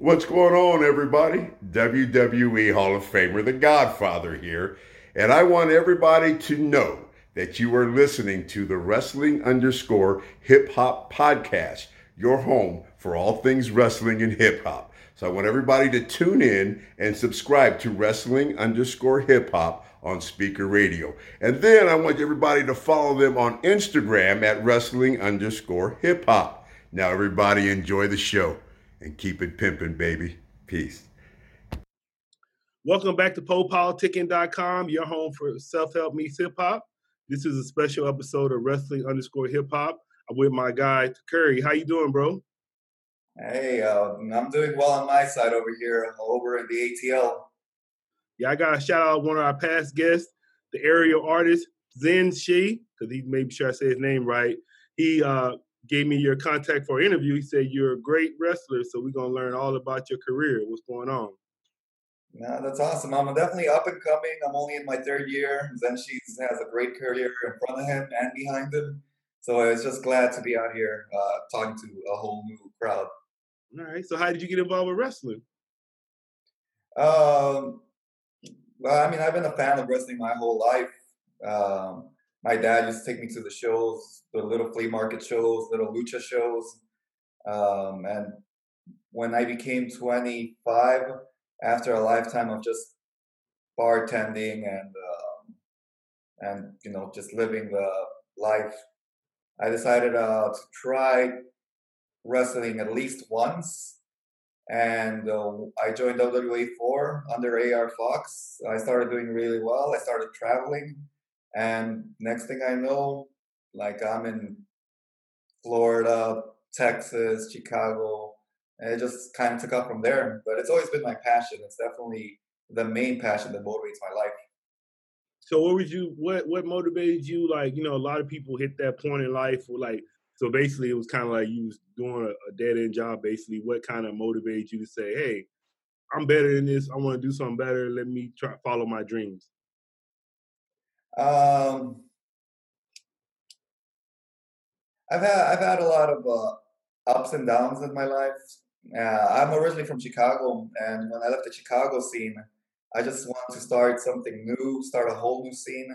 What's going on, everybody? WWE Hall of Famer, The Godfather here. And I want everybody to know that you are listening to the Wrestling underscore Hip Hop Podcast, your home for all things wrestling and hip hop. So I want everybody to tune in and subscribe to Wrestling underscore Hip Hop on Spreaker Radio. And then I want everybody to follow them on Instagram at Wrestling underscore Hip Hop. Now, everybody, enjoy the show and keep it pimping, baby. Peace. Welcome back to PolePoliticking.com, your home for self help meets hip hop. This is a special episode of Wrestling underscore Hip Hop. I'm with my guy Curry. How you doing, bro? Hey, uh, I'm doing well on my side over here, over in the ATL. Yeah, I got to shout out one of our past guests, the aerial artist Zenshi, because he made sure I say his name right. He uh, gave me your contact for an interview. He said you're a great wrestler, so we're gonna learn all about your career. What's going on? Yeah, that's awesome. I'm definitely up and coming. I'm only in my third year. Zenshi has a great career in front of him and behind him. So I was just glad to be out here uh, talking to a whole new crowd. All right. So how did you get involved with wrestling? Um, well, I mean, I've been a fan of wrestling my whole life. Um, my dad used to take me to the shows, the little flea market shows, little lucha shows. Um, and when I became 25, after a lifetime of just bartending and um, and you know just living the life, I decided uh, to try wrestling at least once. And uh, I joined WWA 4 under AR Fox. I started doing really well. I started traveling and next thing I know, like I'm in Florida, Texas, Chicago, and it just kind of took off from there. But it's always been my passion. It's definitely the main passion that motivates my life. So what was you what what motivated you? Like, you know, a lot of people hit that point in life where like so basically it was kind of like you was doing a, a dead end job basically. What kind of motivated you to say, Hey, I'm better than this, I want to do something better, let me try follow my dreams? Um, I've had I've had a lot of uh, ups and downs in my life. Uh, I'm originally from Chicago, and when I left the Chicago scene, I just wanted to start something new, start a whole new scene.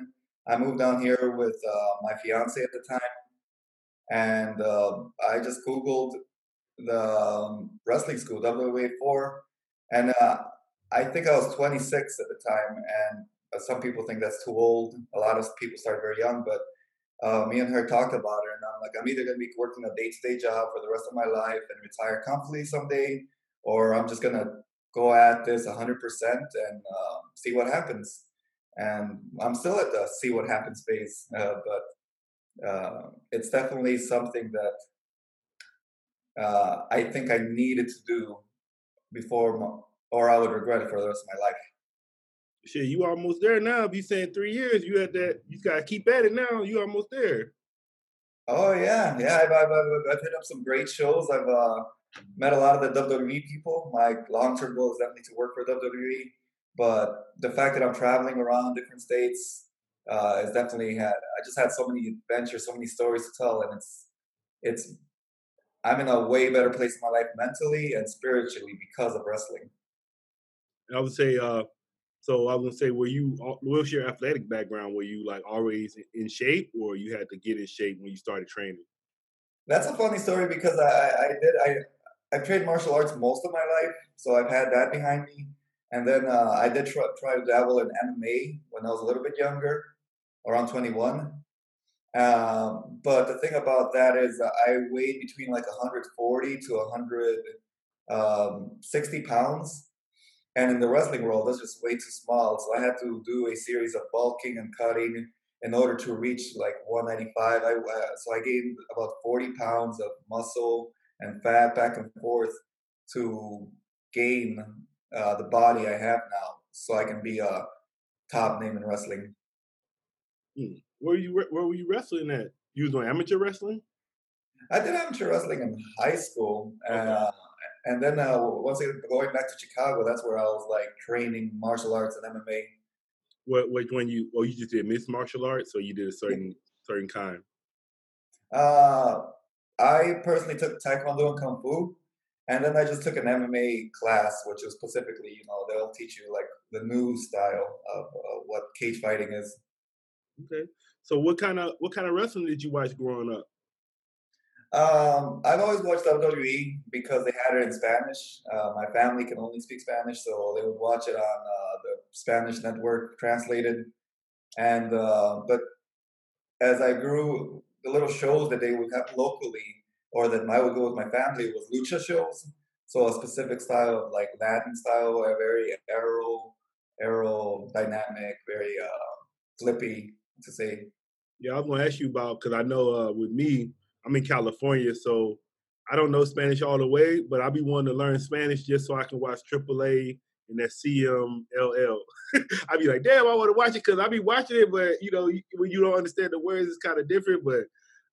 I moved down here with uh, my fiance at the time, and uh, I just Googled the um, wrestling school, WWA 4, and uh, I think I was 26 at the time, and some people think that's too old. A lot of people start very young, but uh, me and her talked about it, and I'm like, I'm either going to be working a day-to-day job for the rest of my life and retire comfortably someday, or I'm just going to go at this 100% and uh, see what happens. And I'm still at the see what happens phase, uh, but uh, it's definitely something that uh, I think I needed to do before, my, or I would regret it for the rest of my life shit, you almost there now. If you saying three years, you had that. You gotta keep at it now. You almost there. Oh yeah, yeah. I've I've, I've, I've hit up some great shows. I've uh, met a lot of the WWE people. My long term goal is definitely to work for WWE. But the fact that I'm traveling around different states uh, is definitely had. I just had so many adventures, so many stories to tell, and it's it's. I'm in a way better place in my life mentally and spiritually because of wrestling. I would say uh, so I gonna say, were you? What's your athletic background? Were you like always in shape, or you had to get in shape when you started training? That's a funny story because I, I did I I've trained martial arts most of my life, so I've had that behind me. And then uh, I did try, try to dabble in MMA when I was a little bit younger, around 21. Um, but the thing about that is I weighed between like 140 to 160 um, pounds. And in the wrestling world, that's just way too small. So I had to do a series of bulking and cutting in order to reach like 195. I, uh, so I gained about 40 pounds of muscle and fat back and forth to gain uh, the body I have now, so I can be a top name in wrestling. Hmm. Where you where were you wrestling at? You was doing amateur wrestling? I did amateur wrestling in high school. Okay. Uh, and then uh, once again, going back to Chicago, that's where I was like training martial arts and MMA. What, what when you oh you just did mixed martial arts or you did a certain certain kind? Uh, I personally took Taekwondo and Kung Fu, And then I just took an MMA class, which is specifically, you know, they'll teach you like the new style of uh, what cage fighting is. Okay. So what kind of what kind of wrestling did you watch growing up? Um, I've always watched WWE because they had it in Spanish. Uh, my family can only speak Spanish, so they would watch it on uh, the Spanish network translated. And uh, but as I grew, the little shows that they would have locally, or that I would go with my family, was lucha shows. So a specific style of like Latin style, a very aero, aerodynamic, very uh, flippy to say. Yeah, I was gonna ask you about because I know uh, with me, I'm in California, so I don't know Spanish all the way, but I'll be wanting to learn Spanish just so I can watch AAA and that CMLL. I'd be like, damn, I want to watch it because I be watching it, but you know, when you don't understand the words, it's kind of different. But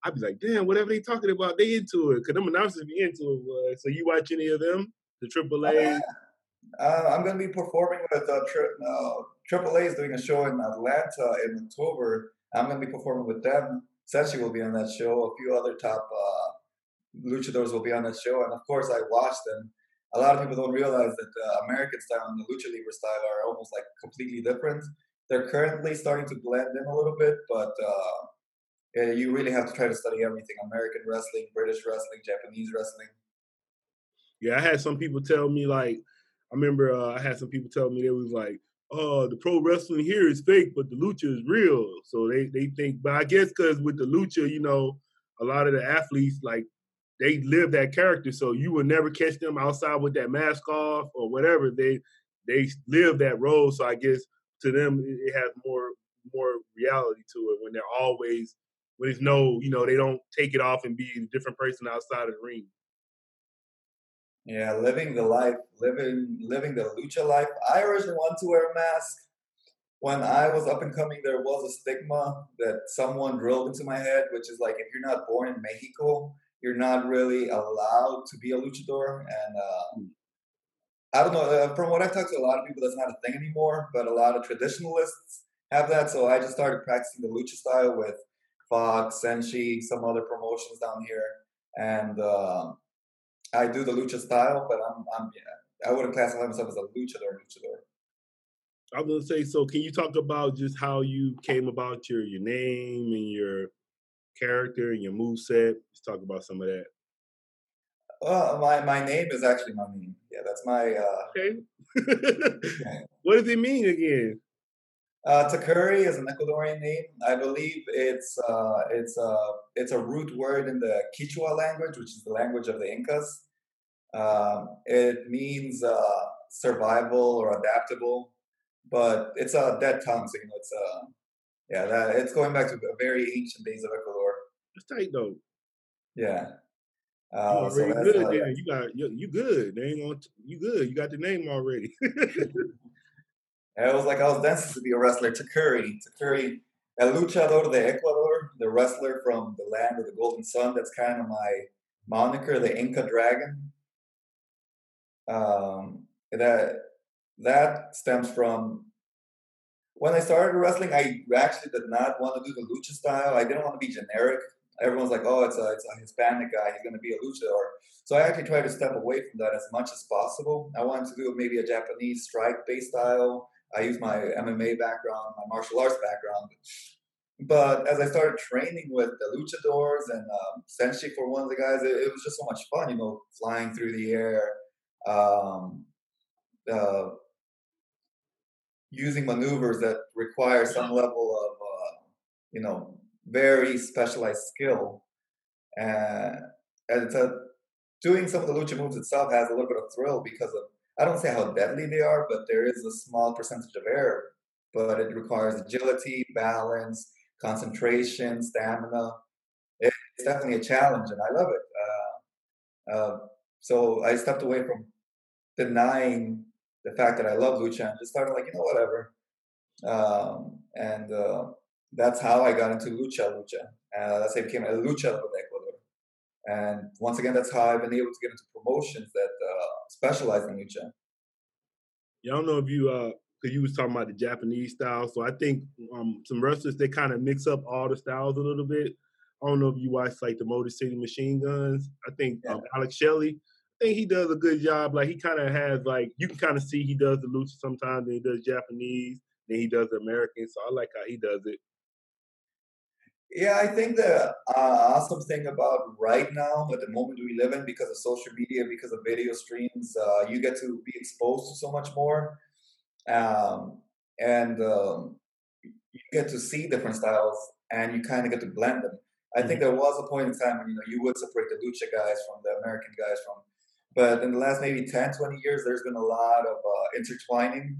I'd be like, damn, whatever they talking about, they into it because them announcers be into it. Boy. So you watch any of them? The AAA? Uh, I'm going to be performing with uh, tri- uh, AAA is doing a show in Atlanta in October. I'm going to be performing with them. Zenshi will be on that show. A few other top uh, luchadors will be on that show, and of course, I watch them. A lot of people don't realize that the American style and the lucha libre style are almost like completely different. They're currently starting to blend in a little bit, but uh, you really have to try to study everything: American wrestling, British wrestling, Japanese wrestling. Yeah, I had some people tell me like, I remember uh, I had some people tell me they was like, uh, the pro wrestling here is fake, but the lucha is real. So they they think, but I guess because with the lucha, you know, a lot of the athletes like they live that character, so you will never catch them outside with that mask off or whatever. They they live that role, so I guess to them it has more more reality to it when they're always when it's no, you know, they don't take it off and be a different person outside of the ring. Yeah, living the life, living living the lucha life. I originally wanted to wear a mask. When I was up and coming, there was a stigma that someone drilled into my head, which is like if you're not born in Mexico, you're not really allowed to be a luchador. And uh, I don't know. Uh, from what I've talked to a lot of people, that's not a thing anymore. But a lot of traditionalists have that. So I just started practicing the lucha style with Fox, Zenshi, some other promotions down here, and. Uh, I do the lucha style, but I'm, I'm yeah, I wouldn't classify myself as a luchador. Luchador. I was gonna say, so can you talk about just how you came about your your name and your character and your move set? Let's talk about some of that. Well, my my name is actually my name. Yeah, that's my. Uh, okay. what does it mean again? Uh, Takuri is an Ecuadorian name. I believe it's uh, it's a uh, it's a root word in the Quechua language, which is the language of the Incas. Um, it means uh, survival or adaptable, but it's a dead tongue, so you know it's uh, yeah, that it's going back to the very ancient days of Ecuador. It's tight though. Yeah. Uh, you so good, uh, You got you, you good. They ain't gonna, you good. You got the name already. And it was like I was dancing to be a wrestler. Takuri, Takuri, El Luchador de Ecuador, the wrestler from the land of the golden sun. That's kind of my moniker, the Inca Dragon. Um, that that stems from when I started wrestling. I actually did not want to do the lucha style. I didn't want to be generic. Everyone's like, "Oh, it's a it's a Hispanic guy. He's going to be a luchador." So I actually tried to step away from that as much as possible. I wanted to do maybe a Japanese strike-based style I use my MMA background, my martial arts background. But as I started training with the luchadors and um, Zenshi for one of the guys, it, it, was just so much fun, you know, flying through the air, um, uh, using maneuvers that require some level of, uh, you know, very specialized skill. And, and doing some of the lucha moves itself has a little bit of thrill because of I don't say how deadly they are, but there is a small percentage of error. But it requires agility, balance, concentration, stamina. It's definitely a challenge, and I love it. Uh, uh, so I stepped away from denying the fact that I love lucha and just started like, you know, whatever. Um, and uh, that's how I got into lucha lucha. Uh, that's how I became a lucha with Ecuador. And once again, that's how I've been able to get into promotions that specialize in lucha. Yeah, I don't know if you uh because you was talking about the Japanese style. So I think um, some wrestlers they kind of mix up all the styles a little bit. I don't know if you watch like the Motor City Machine Guns. I think yeah. um, Alex Shelley, I think he does a good job. Like he kind of has like you can kind of see he does the lucha sometimes, and he does Japanese, then he does the American. So I like how he does it. Yeah, I think the uh, awesome thing about right now, at the moment we live in, because of social media, because of video streams, uh, you get to be exposed to so much more, um, and um, you get to see different styles, and you kind of get to blend them. I think mm-hmm. there was a point in time when you know you would separate the lucha guys from the American guys from, but in the last maybe 10, 20 years, there's been a lot of uh, intertwining,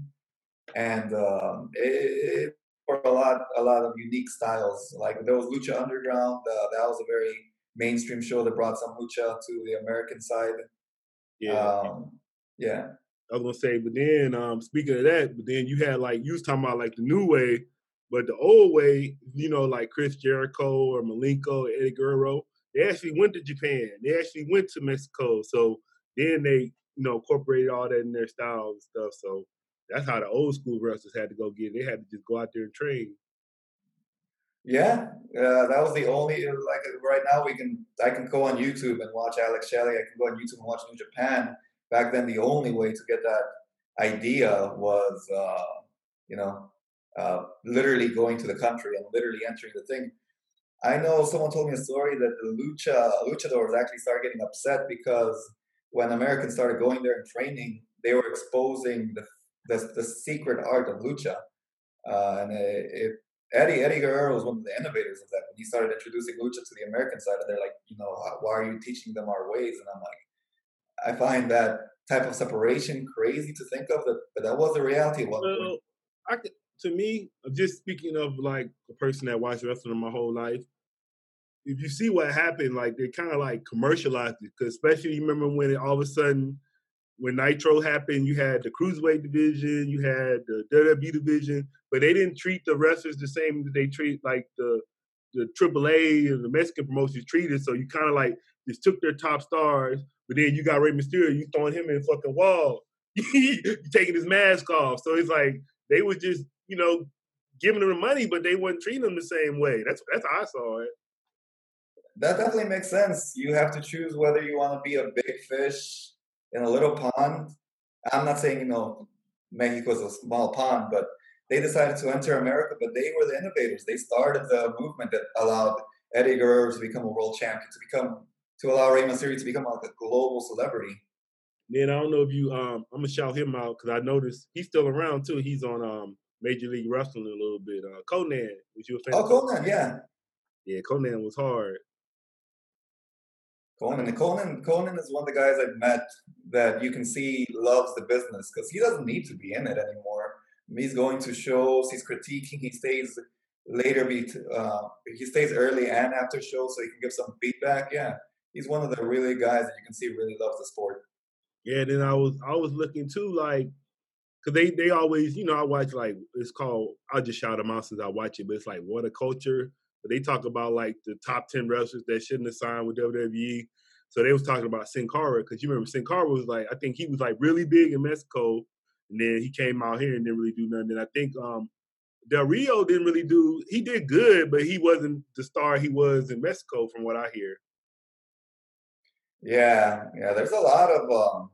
and um, it, a lot a lot of unique styles. Like there was Lucha Underground. Uh, that was a very mainstream show that brought some lucha to the American side. Yeah, um, yeah. I was gonna say, but then um, speaking of that, but then you had like you was talking about like the new way, but the old way, you know, like Chris Jericho or Malenko, Eddie Guerrero, they actually went to Japan. They actually went to Mexico. So then they, you know, incorporated all that in their style and stuff. So that's how the old school wrestlers had to go get. It. They had to just go out there and train. Yeah, uh, that was the only like right now we can I can go on YouTube and watch Alex Shelley. I can go on YouTube and watch New Japan. Back then, the only way to get that idea was uh, you know uh, literally going to the country and literally entering the thing. I know someone told me a story that the lucha luchadors actually started getting upset because when Americans started going there and training, they were exposing the the, the secret art of lucha. Uh, and it, it, Eddie Eddie Guerrero was one of the innovators of that. When he started introducing lucha to the American side, and they're like, you know, why are you teaching them our ways? And I'm like, I find that type of separation crazy to think of, that, but that was the reality. Well, I, to me, just speaking of like a person that watched wrestling my whole life, if you see what happened, like they kind of like commercialized it, because especially you remember when it, all of a sudden when Nitro happened, you had the cruiserweight division, you had the WWE division, but they didn't treat the wrestlers the same that they treat like the the AAA and the Mexican promotions treated. So you kind of like just took their top stars, but then you got Rey Mysterio, you throwing him in the fucking wall, you taking his mask off. So it's like they were just you know giving them the money, but they weren't treating them the same way. That's that's how I saw it. That definitely makes sense. You have to choose whether you want to be a big fish in a little pond. I'm not saying, you know, Mexico is a small pond, but they decided to enter America, but they were the innovators. They started the movement that allowed Eddie Guerrero to become a world champion, to become to allow Rey Mysterio to become like a global celebrity. Then I don't know if you um I'm gonna shout him out because I noticed he's still around too. He's on um Major League Wrestling a little bit. Uh Konnan, was you a fan? Oh, Konnan, yeah. Yeah, Konnan was hard. Konnan. And Konnan, Konnan is one of the guys I've met that you can see loves the business because he doesn't need to be in it anymore. He's going to shows, he's critiquing, he stays later, uh, he stays early and after shows so he can give some feedback. Yeah, he's one of the really guys that you can see really loves the sport. Yeah, then I was I was looking too, like, cause they they always, you know, I watch like it's called. I'll just shout them out since I watch it, but it's like what a culture but they talk about like the top ten wrestlers that shouldn't have signed with WWE. So they was talking about Sin Cara because you remember Sin Cara was like I think he was like really big in Mexico, and then he came out here and didn't really do nothing. And I think um, Del Rio didn't really do. He did good, but he wasn't the star he was in Mexico, from what I hear. Yeah, yeah. There's a lot of um,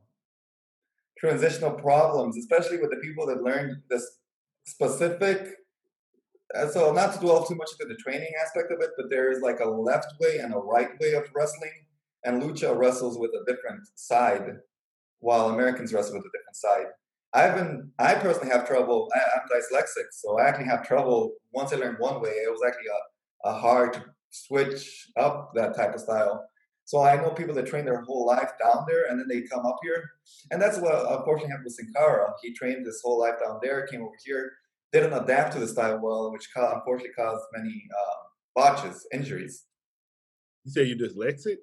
transitional problems, especially with the people that learned this specific Uh, so not to dwell too much into the training aspect of it, but there is like a left way and a right way of wrestling, and lucha wrestles with a different side, while Americans wrestle with a different side. I've been, I personally have trouble. I, am dyslexic, so I actually have trouble. Once I learned one way, it was actually a, a hard switch up that type of style. So I know people that train their whole life down there, and then they come up here, and that's what unfortunately happened with Sin Cara. He trained his whole life down there, came over here, didn't adapt to the style well, which unfortunately caused many uh, botches, injuries. You say you're dyslexic?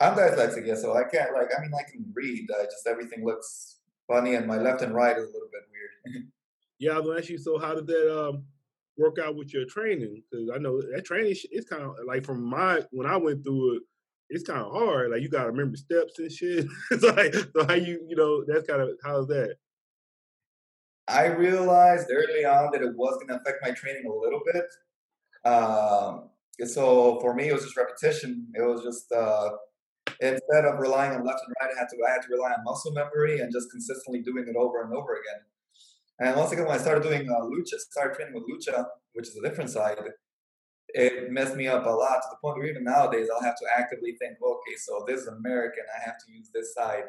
I'm dyslexic, yeah. So I can't like. I mean, I can read. Just everything looks funny, and my left and right is a little bit weird. yeah, I was gonna ask you. So how did that um, work out with your training? Because I know that training is kind of like from my when I went through it. It's kind of hard. Like you got to remember steps and shit. it's like so how you you know that's kind of how's that? I realized early on that it was going to affect my training a little bit. Um, so for me, it was just repetition. It was just uh, instead of relying on left and right, I had to I had to rely on muscle memory and just consistently doing it over and over again. And once again, when I started doing uh, lucha, started training with lucha, which is a different side, it messed me up a lot to the point where even nowadays I'll have to actively think, okay, so this is American, I have to use this side.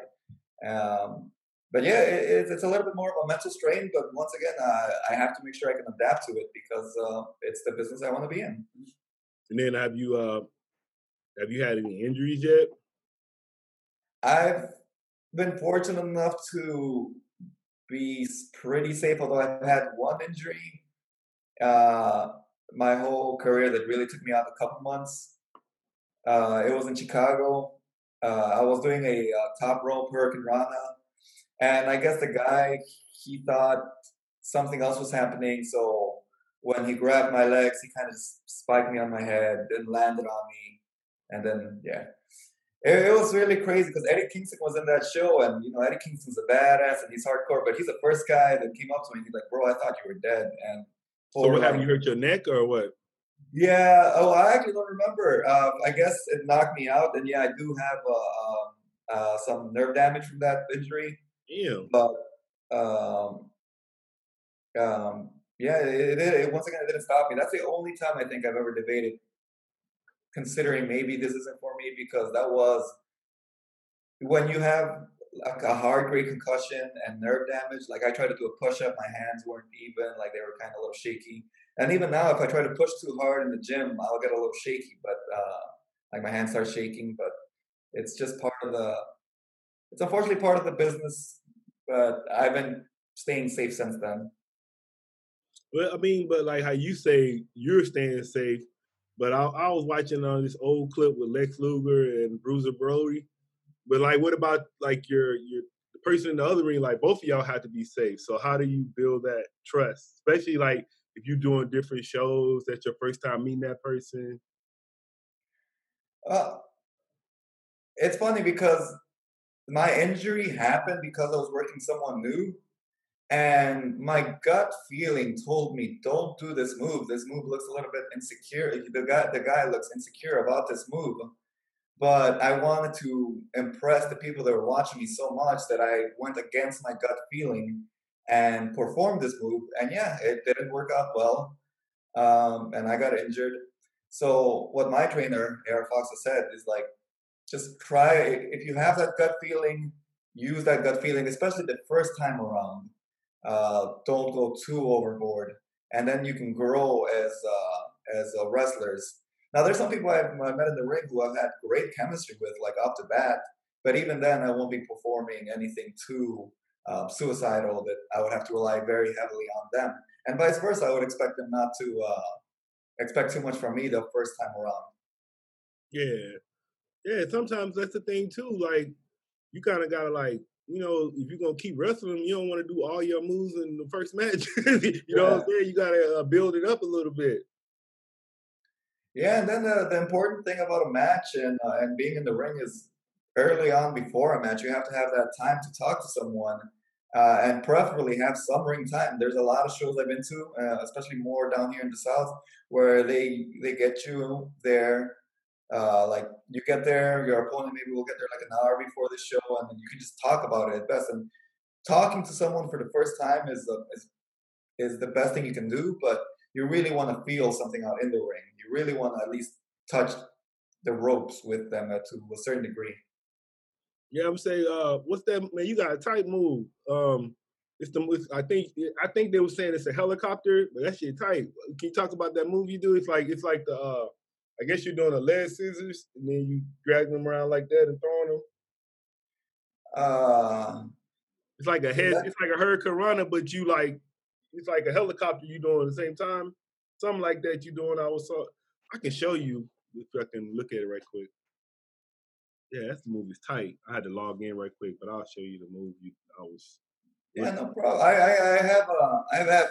Um, but yeah, it, it's a little bit more of a mental strain. But once again, uh, I have to make sure I can adapt to it because uh, it's the business I want to be in. And then have you uh, have you had any injuries yet? I've been fortunate enough to be pretty safe, although I've had one injury uh, my whole career that really took me out a couple months. Uh, it was in Chicago. Uh, I was doing a uh, top rope hurricanrana, and I guess the guy he thought something else was happening. So when he grabbed my legs, he kind of spiked me on my head, then landed on me, and then yeah, it, it was really crazy because Eddie Kingston was in that show, and you know Eddie Kingston's a badass and he's hardcore, but he's the first guy that came up to me. and He's like, "Bro, I thought you were dead." And so, what, have you hurt your neck or what? Yeah. Oh, I actually don't remember. Uh, I guess it knocked me out, and yeah, I do have uh, uh, some nerve damage from that injury. Yeah. But um, um, yeah, it, it, it, once again it didn't stop me. That's the only time I think I've ever debated considering maybe this isn't for me because that was when you have like a hard grade concussion and nerve damage. Like I tried to do a push up, my hands weren't even, like they were kind of a little shaky. And even now, if I try to push too hard in the gym, I'll get a little shaky. But uh, like my hands start shaking. But it's just part of the. It's unfortunately part of the business. But I've been staying safe since then. Well, I mean, but like how you say you're staying safe, but I, I was watching on uh, this old clip with Lex Luger and Bruiser Brody. But like, what about like your your the person in the other ring? Like, both of y'all have to be safe. So how do you build that trust, especially like if you're doing different shows? That's your first time meeting that person. Uh, it's funny because my injury happened because I was working someone new. And my gut feeling told me, don't do this move. This move looks a little bit insecure. The guy, the guy looks insecure about this move. But I wanted to impress the people that were watching me so much that I went against my gut feeling and performed this move. And yeah, it didn't work out well. Um, and I got injured. So what my trainer, AR Fox, has said is like, just try, if you have that gut feeling, use that gut feeling, especially the first time around uh, don't go too overboard, and then you can grow as uh, as uh, wrestlers. Now, there's some people I've met in the ring who I've had great chemistry with, like off the bat. But even then, I won't be performing anything too um, suicidal that I would have to rely very heavily on them. And vice versa, I would expect them not to uh, expect too much from me the first time around. Yeah, yeah. Sometimes that's the thing too. Like you kind of gotta like you know, if you're gonna keep wrestling, you don't want to do all your moves in the first match. you yeah. know what I'm saying? You gotta uh, build it up a little bit. Yeah, and then the, the important thing about a match and uh, and being in the ring is early on before a match, you have to have that time to talk to someone, uh, and preferably have some ring time. There's a lot of shows I've been to, uh, especially more down here in the south, where they they get you there uh, like you get there, your opponent maybe will get there like an hour before the show, and you can just talk about it at best. And talking to someone for the first time is a, is is the best thing you can do. But you really want to feel something out in the ring. You really want to at least touch the ropes with them to a certain degree. Yeah, I'm saying, uh, what's that man? You got a tight move. Um, it's the it's, I think I think they were saying it's a helicopter, but that shit tight. Can you talk about that move you do? It's like it's like the uh, I guess you're doing a leg scissors and then you drag them around like that and throwing them. Uh, it's like a head. That, it's like a hurricanrana, but you like it's like a helicopter you doing at the same time. Something like that you doing. I was so I can show you if I can look at it right quick. Yeah, that's the movie's tight. I had to log in right quick, but I'll show you the movie. I was. Yeah, no problem. I I, I have uh, I have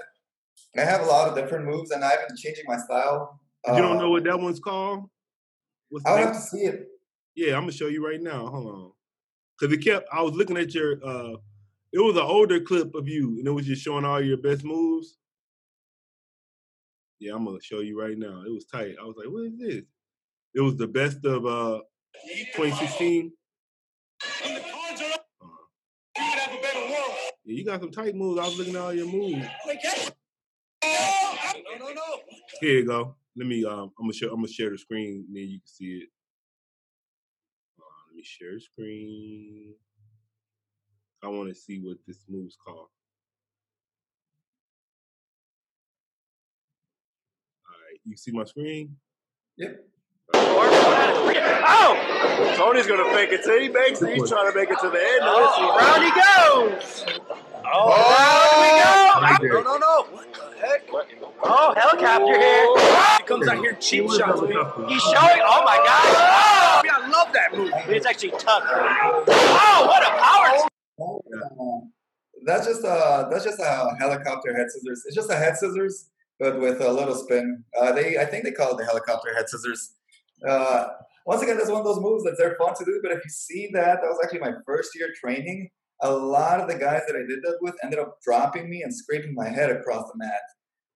I have a lot of different moves, and I've been changing my style you don't know what that one's called? What's I'll have to see it. Yeah, I'm gonna show you right now. Hold on. Cause it kept I was looking at your uh it was an older clip of you and it was just showing all your best moves. Yeah, I'm gonna show you right now. It was tight. I was like, what is this? It was the best of uh 2016. Yeah, you got some tight moves. I was looking at all your moves. No, no, no. Here you go. Let me um I'm gonna share I'm gonna share the screen and then you can see it. Uh, let me share the screen. I want to see what this move's called. All right, you see my screen? Yep. Oh! Tony's gonna fake it till he makes it. He's trying to make it to the end. Oh, round he goes. Oh, round we go. Right there. No, no, no. What the heck? Oh, helicopter here. He comes out here cheap shots. He's showing. Oh my god! Oh, I love that movie. It's actually tough. Oh, what a power! That's just a that's just a helicopter head scissors. It's just a head scissors, but with a little spin. Uh, they I think they call it the helicopter head scissors. Uh, once again, that's one of those moves that they're fun to do. But if you see that, that was actually my first year training. A lot of the guys that I did that with ended up dropping me and scraping my head across the mat.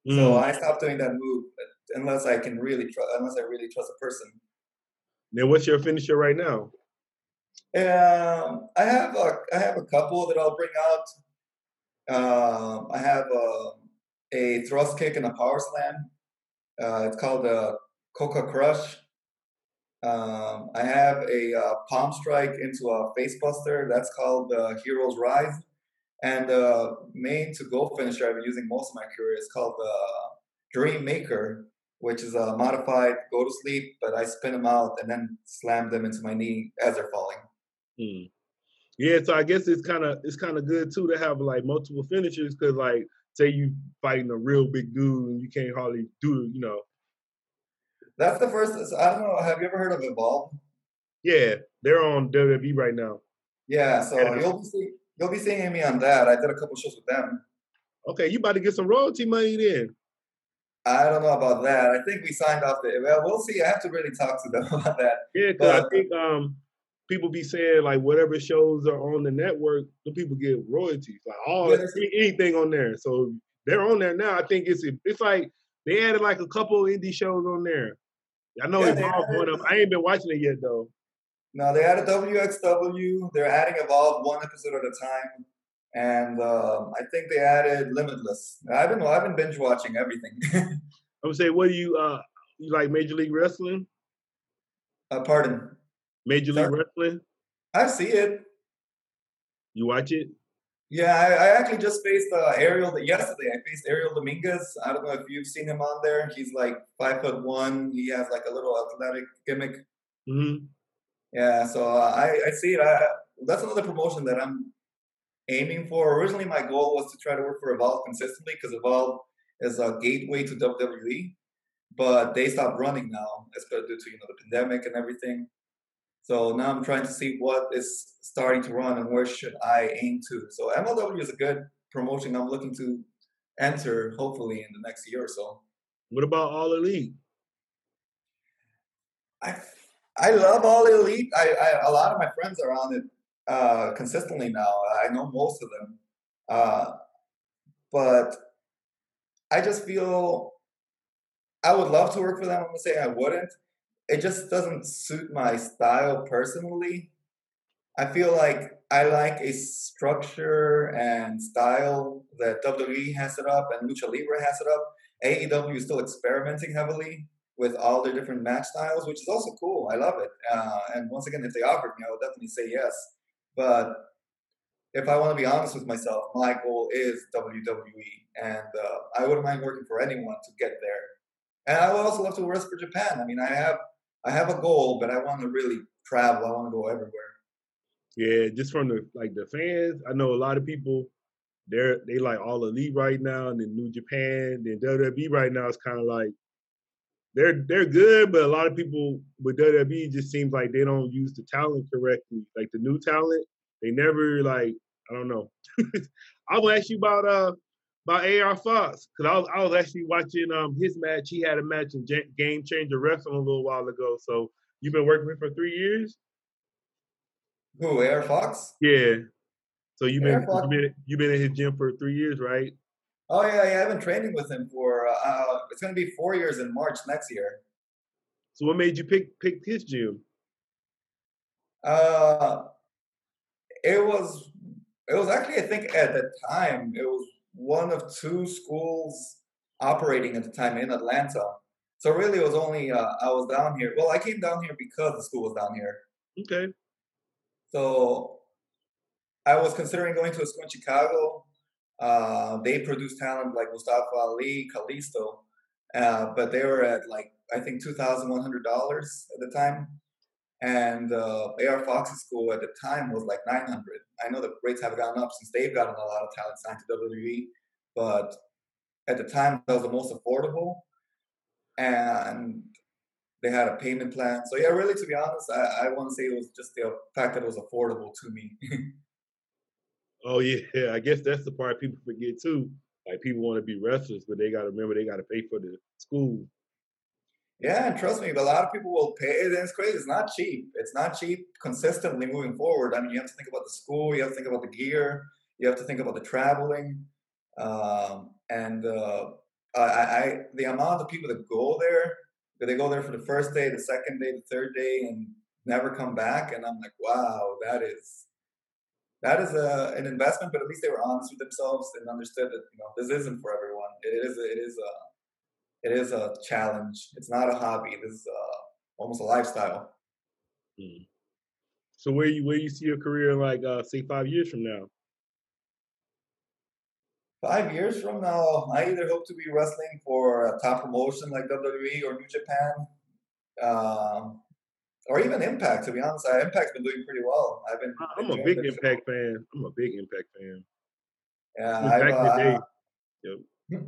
So Mm. I stopped doing that move unless I can really trust unless I really trust a person. Then what's your finisher right now? Um, I have a I have a couple that I'll bring out. Um, I have a, a thrust kick and a power slam. Uh, it's called a Coca Crush. Um, I have a uh, palm strike into a face buster. That's called uh, Heroes Rise. And the main to go finisher I've been using most of my career is called the Dream Maker, which is a modified go to sleep, but I spin them out and then slam them into my knee as they're falling. Hmm. Yeah, so I guess it's kind of it's kind of good too to have like multiple finishers because like say you fighting a real big dude and you can't hardly do you know That's the first. I don't know. Have you ever heard of Evolve? yeah they're on WWE right now. Yeah. So you'll be see, you'll be seeing me on that. I did a couple shows with them. Okay, you about to get some royalty money then. I don't know about that. I think we signed off the. Well, we'll see. I have to really talk to them about that. Yeah, because I think um people be saying like whatever shows are on the network, the people get royalties like all anything on there. So they're on there now. I think it's it's like they added like a couple indie shows on there. I know Yeah, it's they all added- going up. I ain't been watching it yet though. No, they added WXW. They're adding Evolve one episode at a time, and um, I think they added Limitless. I've been I've been binge watching everything. I would say, what do you uh you like Major League Wrestling? uh, pardon. Major League Sorry? Wrestling? I see it. You watch it? Yeah, I, I actually just faced uh, Ariel yesterday. I faced Ariel Dominguez. I don't know if you've seen him on there. He's like five foot one. He has like a little athletic gimmick. hmm Yeah, so uh, I I see it. I, that's another promotion that I'm aiming for. Originally, my goal was to try to work for Evolve consistently because Evolve is a gateway to WWE, but they stopped running now, especially due to you know the pandemic and everything. So now I'm trying to see what is starting to run and where should I aim to. So MLW is a good promotion I'm looking to enter hopefully in the next year or so. What about All Elite? I I love All Elite. I, I a lot of my friends are on it uh, consistently now. I know most of them, uh, but I just feel I would love to work for them. I'm gonna say I wouldn't. It just doesn't suit my style personally. I feel like I like a structure and style that WWE has set up and Lucha Libre has set up. AEW is still experimenting heavily with all their different match styles, which is also cool. I love it. Uh, and once again, if they offered me, I would definitely say yes. But if I want to be honest with myself, my goal is WWE, and uh, I wouldn't mind working for anyone to get there. And I would also love to wrestle for Japan. I mean, I have I have a goal, but I want to really travel. I want to go everywhere. Yeah, just from the like the fans, I know a lot of people. They're they like All Elite right now, and then New Japan, then WWE right now is kind of like they're they're good, but a lot of people with WWE just seems like they don't use the talent correctly. Like the new talent, they never like I don't know. I will ask you about uh about AR Fox because I was I was actually watching um his match. He had a match in J- Game Changer Wrestling a little while ago. So you've been working with him for three years. Who? AR Fox? Yeah. So you've been you've been you've been in his gym for three years, right? Oh yeah, yeah. I've been training with him for. Uh, uh, it's gonna be four years in March next year. So what made you pick pick his gym? Uh, it was it was actually I think at the time it was one of two schools operating at the time in Atlanta. So really, it was only uh, I was down here. Well, I came down here because the school was down here. Okay. So I was considering going to a school in Chicago. Uh, they produce talent like Mustafa Ali, Kalisto, uh, but they were at like I think two thousand one hundred dollars at the time, and uh, AR Fox's school at the time was like nine hundred. I know the rates have gone up since they've gotten a lot of talent signed to WWE, but at the time that was the most affordable, and they had a payment plan. So yeah, really, to be honest, I, I want to say it was just the fact that it was affordable to me. oh yeah, I guess that's the part people forget too. Like people want to be wrestlers, but they got to remember they got to pay for the school. Yeah, and trust me, a lot of people will pay and it's crazy. It's not cheap. It's not cheap consistently moving forward. I mean, you have to think about the school, you have to think about the gear, you have to think about the traveling, um, and uh, I, I, the amount of people that go there, that they go there for the first day, the second day, the third day, and never come back, and I'm like, wow, that is that is a, an investment. But at least they were honest with themselves and understood that you know this isn't for everyone. It is it is a it is a challenge. It's not a hobby. This is uh, almost a lifestyle. Hmm. So where you where you see your career in like uh, say five years from now? Five years from now, I either hope to be wrestling for a top promotion like WWE or New Japan, um, or even Impact. To be honest, Impact's been doing pretty well. I've been. I'm a big Impact fan. I'm a big Impact fan. Yeah, back in the day. Uh, yep.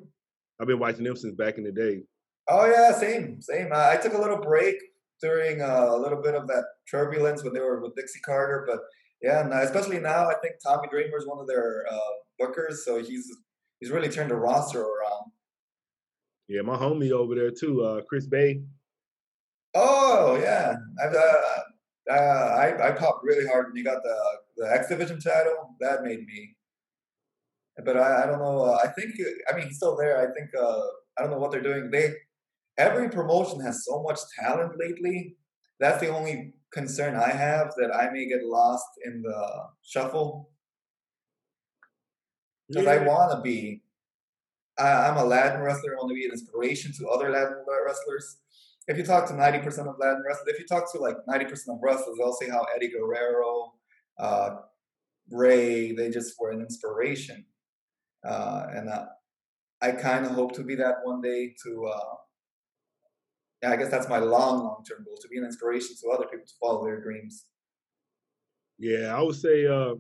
I've been watching them since back in the day. Oh yeah, same, same. Uh, I took a little break during uh, a little bit of that turbulence when they were with Dixie Carter, but yeah, and especially now, I think Tommy Dreamer is one of their uh, bookers, so he's he's really turned the roster around. Yeah, my homie over there too, uh, Chris Bey. Oh yeah, I've, uh, uh, I I popped really hard when you got the the X Division title. That made me but I, I don't know. Uh, I think I mean he's still there. I think uh, I don't know what they're doing. They every promotion has so much talent lately. That's the only concern I have that I may get lost in the shuffle. Because yeah. I want to be. I, I'm a Latin wrestler. I want to be an inspiration to other Latin wrestlers. If you talk to ninety percent of Latin wrestlers, if you talk to like ninety percent of wrestlers, they'll say how Eddie Guerrero, uh, Rey, they just were an inspiration uh, and uh, I kind of hope to be that one day. To uh, yeah, I guess that's my long, long term goal to be an inspiration to other people to follow their dreams. Yeah, I would say uh,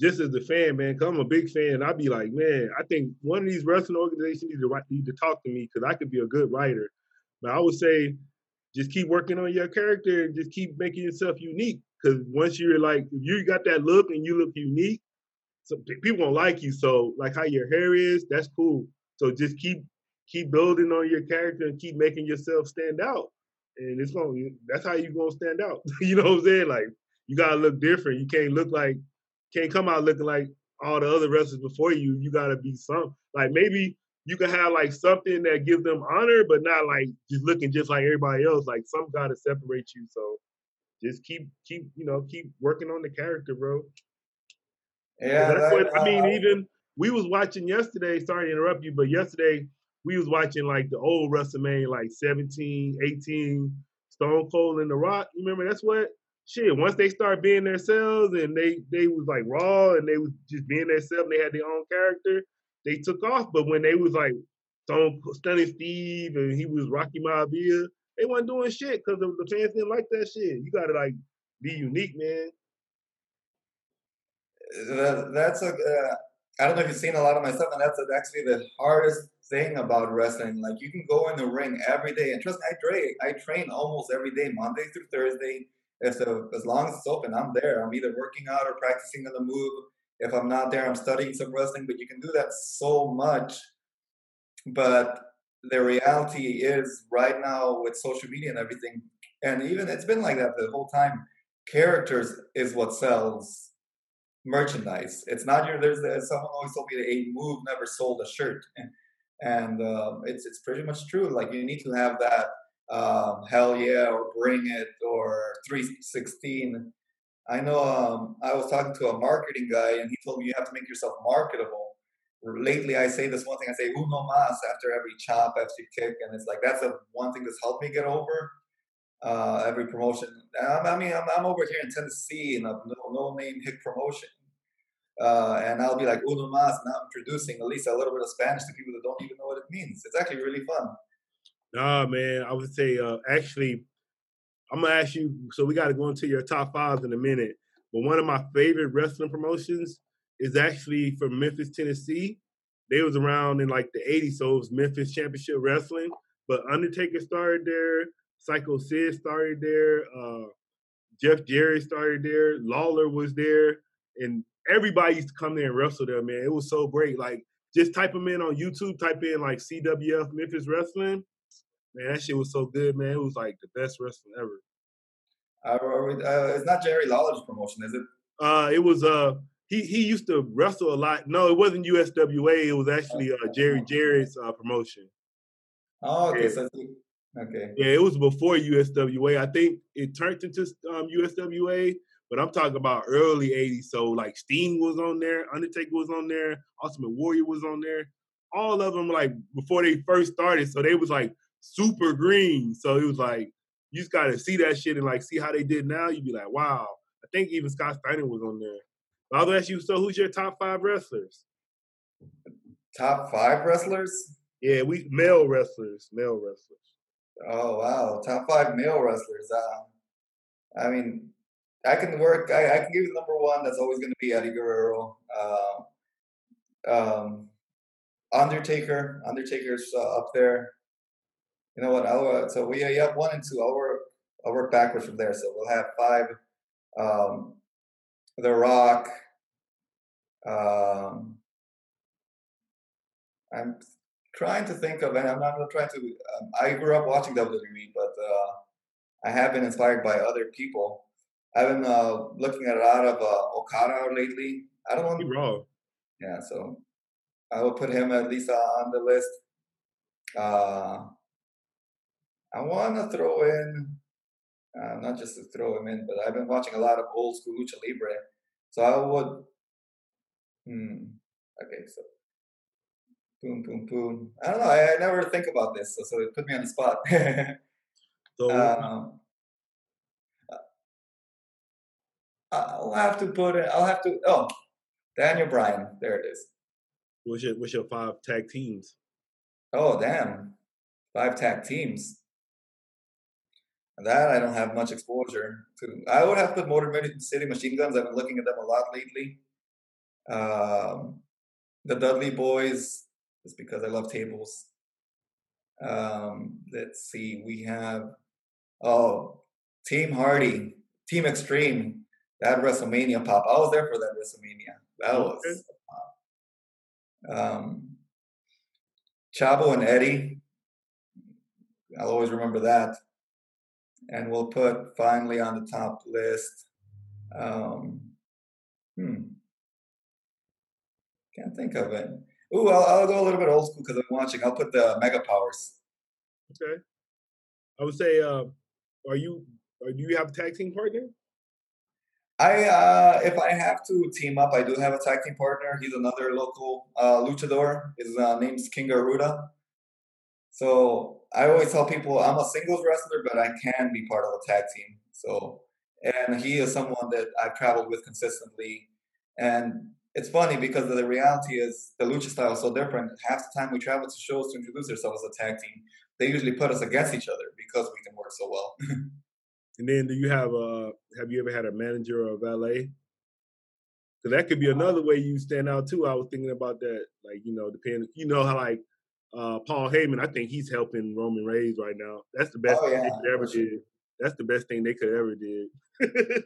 just as a fan, man, cause I'm a big fan. I'd be like, man, I think one of these wrestling organizations need to write, need to talk to me because I could be a good writer. But I would say, just keep working on your character and just keep making yourself unique. Because once you're like, you got that look and you look unique, so people gonna like you. So like how your hair is, that's cool. So just keep keep building on your character and keep making yourself stand out. And it's gonna that's how you gonna stand out. you know what I'm saying? Like you gotta look different. You can't look like can't come out looking like all the other wrestlers before you. You gotta be some like maybe you can have like something that gives them honor, but not like just looking just like everybody else. Like some gotta separate you. So just keep keep you know keep working on the character, bro. Yeah, that's that, what I mean. Uh, even we was watching yesterday. Sorry to interrupt you, but yesterday we was watching like the old WrestleMania, like 17, 18, Stone Cold and The Rock. You remember that's what shit. Once they start being themselves and they they was like raw and they was just being themselves, they had their own character. They took off, but when they was like Stone Stunning Steve and he was Rocky Maivia, they wasn't doing shit because the fans didn't like that shit. You gotta like be unique, man that's a. Uh, I don't know if you've seen a lot of my stuff, and that's actually the hardest thing about wrestling. Like you can go in the ring every day, and trust me, I train. I train almost every day, Monday through Thursday. So as long as it's open, I'm there. I'm either working out or practicing on the move. If I'm not there, I'm studying some wrestling. But you can do that so much. But the reality is, right now with social media and everything, and even it's been like that the whole time. Characters is what sells merchandise. It's not your. There's uh, someone always told me that a move never sold a shirt, and, uh, it's it's pretty much true. Like you need to have that um, hell yeah or bring it or 316 I know um, I was talking to a marketing guy, and he told me you have to make yourself marketable. Lately, I say this one thing. I say "uno más" after every chop, after kick, and it's like that's the one thing that's helped me get over uh, every promotion. I mean, I'm, I'm, over here in Tennessee in a no, no name hit promotion, uh, and I'll be like "uno más," and I'm introducing at least a little bit of Spanish to people that don't even know what it means. It's actually really fun. Nah, man, I would say uh, actually I'm gonna ask you. So we got to go into your top fives in a minute. But one of my favorite wrestling promotions is actually from Memphis, Tennessee. They was around in like the '80s, so it was Memphis Championship Wrestling. But Undertaker started there. Psycho Sid started there. Uh, Jeff Jarrett started there. Lawler was there, and everybody used to come there and wrestle there. Man, it was so great. Like just type them in on YouTube. Type in like CWF Memphis Wrestling Man, that shit was so good, man. It was like the best wrestling ever. Uh, uh, it's not Jerry Lawler's promotion, is it? Uh, it was uh he he used to wrestle a lot. No, it wasn't USWA. It was actually uh, Jerry Jarrett's uh, promotion. Oh, okay. Yeah. So okay. Yeah, it was before USWA. I think it turned into um, USWA, but I'm talking about early '80s. So like Sting was on there, Undertaker was on there, Ultimate Warrior was on there. All of them like before they first started. So they was like super green. So it was like you just got to see that shit and like see how they did now. You'd be like, wow. I think even Scott Steiner was on there. But I'll ask you, so who's your top five wrestlers? Top five wrestlers? Yeah, we male wrestlers, male wrestlers. Oh wow, top five male wrestlers. Um, I mean, I can work. I, I can give you the number one. That's always going to be Eddie Guerrero. Uh, um, Undertaker. Undertaker's uh, up there you know what? I'll, uh, so we you have one and two. I'll work I'll work backwards from there. So we'll have five. Um, the Rock. Um, I'm trying to think of, and I'm not trying to. Um, I grew up watching WWE, but uh, I have been inspired by other people. I've been uh, looking at a lot of uh, Okada lately. I don't know. Wrong. Yeah, so I will put him at least uh, on the list. Uh, I want to throw in, uh, not just to throw him in, but I've been watching a lot of old school lucha libre. So I would, hmm, okay, so boom, boom, boom. I don't know. I, I never think about this, so, so it put me on the spot. so um, I'll have to put it. I'll have to. Oh, Daniel Bryan. There it is. What's your What's your five tag teams? Oh damn, five tag teams. That I don't have much exposure to. I would have put Motor City Machine Guns. I've been looking at them a lot lately. Um, the Dudley Boyz, just because I love tables. Um, let's see, we have oh Team Hardy, Team Extreme. That WrestleMania pop. I was there for that WrestleMania. That was um, Chavo and Eddie. I'll always remember that and we'll put finally on the top list. Um, hmm. Can't think of it. Ooh, I'll, I'll go a little bit old school because I'm watching. I'll put the Mega Powers. Okay. I would say, uh, are you? Or do you have a tag team partner? I, uh, if I have to team up, I do have a tag team partner. He's another local uh, luchador. His uh, name's King Garuda. So I always tell people I'm a singles wrestler, but I can be part of a tag team. So, and he is someone that I've traveled with consistently. And it's funny because the reality is the lucha style is so different. Half the time we travel to shows to introduce ourselves as a tag team, they usually put us against each other because we can work so well. and then, do you have a? Have you ever had a manager or a valet? Because that could be another way you stand out too. I was thinking about that, like you know, depending, you know how like uh, Paul Heyman, I think he's helping Roman Reigns right now. That's the best oh, thing yeah. they could ever did. That's the best thing they could ever did.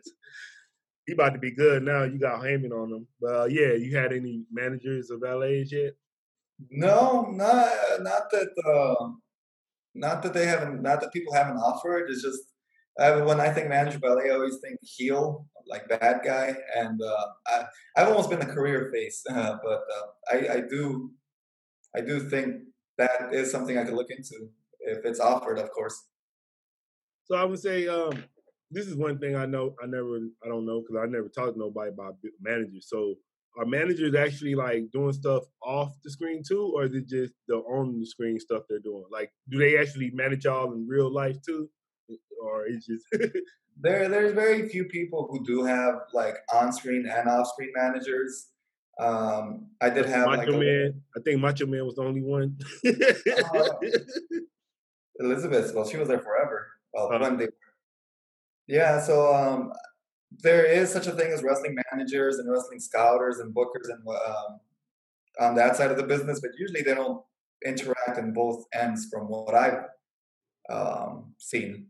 he about to be good now. You got Heyman on him. But uh, yeah, you had any managers of valets yet? No, not not that uh, not that they haven't not that people haven't offered. It's just uh, when I think manager valet, I always think heel, like bad guy, and uh, I, I've almost been a career face, uh, but I, I do I do think that is something I could look into if it's offered, of course. So I would say, um, this is one thing I know. I never, I don't know because I never talked to nobody about managers. So are managers actually like doing stuff off the screen too, or is it just the on the screen stuff they're doing? Like, do they actually manage y'all in real life too, or is just there? There's very few people who do have like on screen and off screen managers. Um, I did have Macho like Man. I think Macho Man was the only one. uh, Elizabeth, well, she was there forever. Well, uh, when they, yeah. So um, there is such a thing as wrestling managers and wrestling scouters and bookers and um, on that side of the business, but usually they don't interact in both ends from what I've um, seen.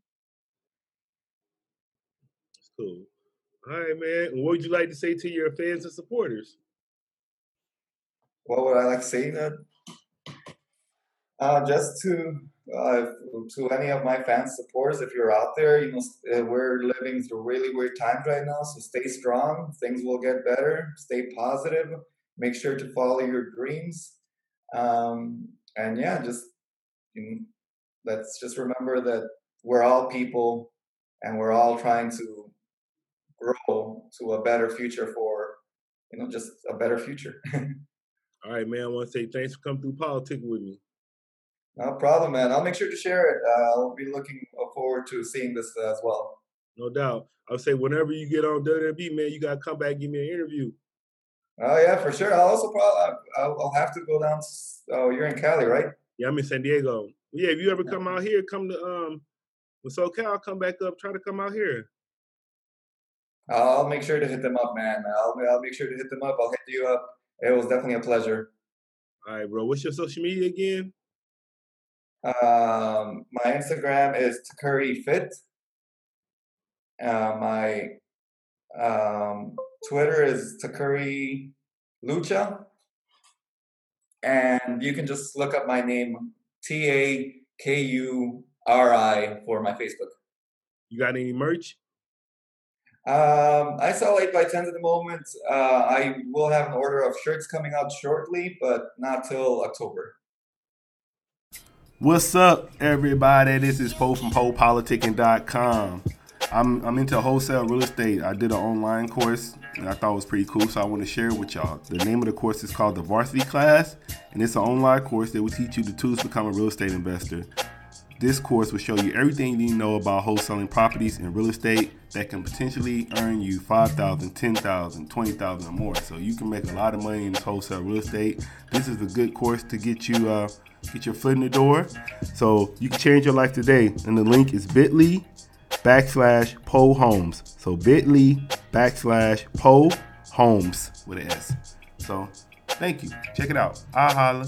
That's cool. All right, man. What would you like to say to your fans and supporters? What would I like to say? That uh, just to uh, to any of my fans, supporters, if you're out there, you know uh, we're living through really weird times right now. So stay strong. Things will get better. Stay positive. Make sure to follow your dreams. Um, and yeah, just you know, let's just remember that we're all people, and we're all trying to grow to a better future for you know just a better future. all right, man. I want to say thanks for coming through politics with me. No problem, man. I'll make sure to share it. Uh, I'll be looking forward to seeing this as well. No doubt. I'll say whenever you get on WWE, man, you gotta come back and give me an interview. Oh yeah, for sure. I'll also probably I'll, have to go down. Oh, you're in Cali, right? Yeah, I'm in San Diego. Yeah, if you ever come out here, come to um with SoCal, come back up. Try to come out here. I'll make sure to hit them up, man. I'll I'll make sure to hit them up. I'll hit you up. It was definitely a pleasure. All right, bro. What's your social media again? Um, my Instagram is Takuri Fit. Uh, my um, Twitter is Takuri Lucha. And you can just look up my name, T A K U R I, for my Facebook. You got any merch? Um, I sell 8 by 10s at the moment. Uh, I will have an order of shirts coming out shortly, but not till October. What's up, everybody? This is Poe from PoePoliticking.com. I'm, I'm into wholesale real estate. I did an online course and I thought it was pretty cool, so I want to share it with y'all. The name of the course is called the Varsity Class, and it's an online course that will teach you the tools to become a real estate investor. This course will show you everything you need to know about wholesaling properties and real estate that can potentially earn you 5000 10000 20000 or more. So you can make a lot of money in this wholesale real estate. This is a good course to get you uh, get your foot in the door. So you can change your life today. And the link is bit.ly backslash Poe Homes. So bit.ly backslash Poe Homes with an S. So thank you. Check it out. I holla.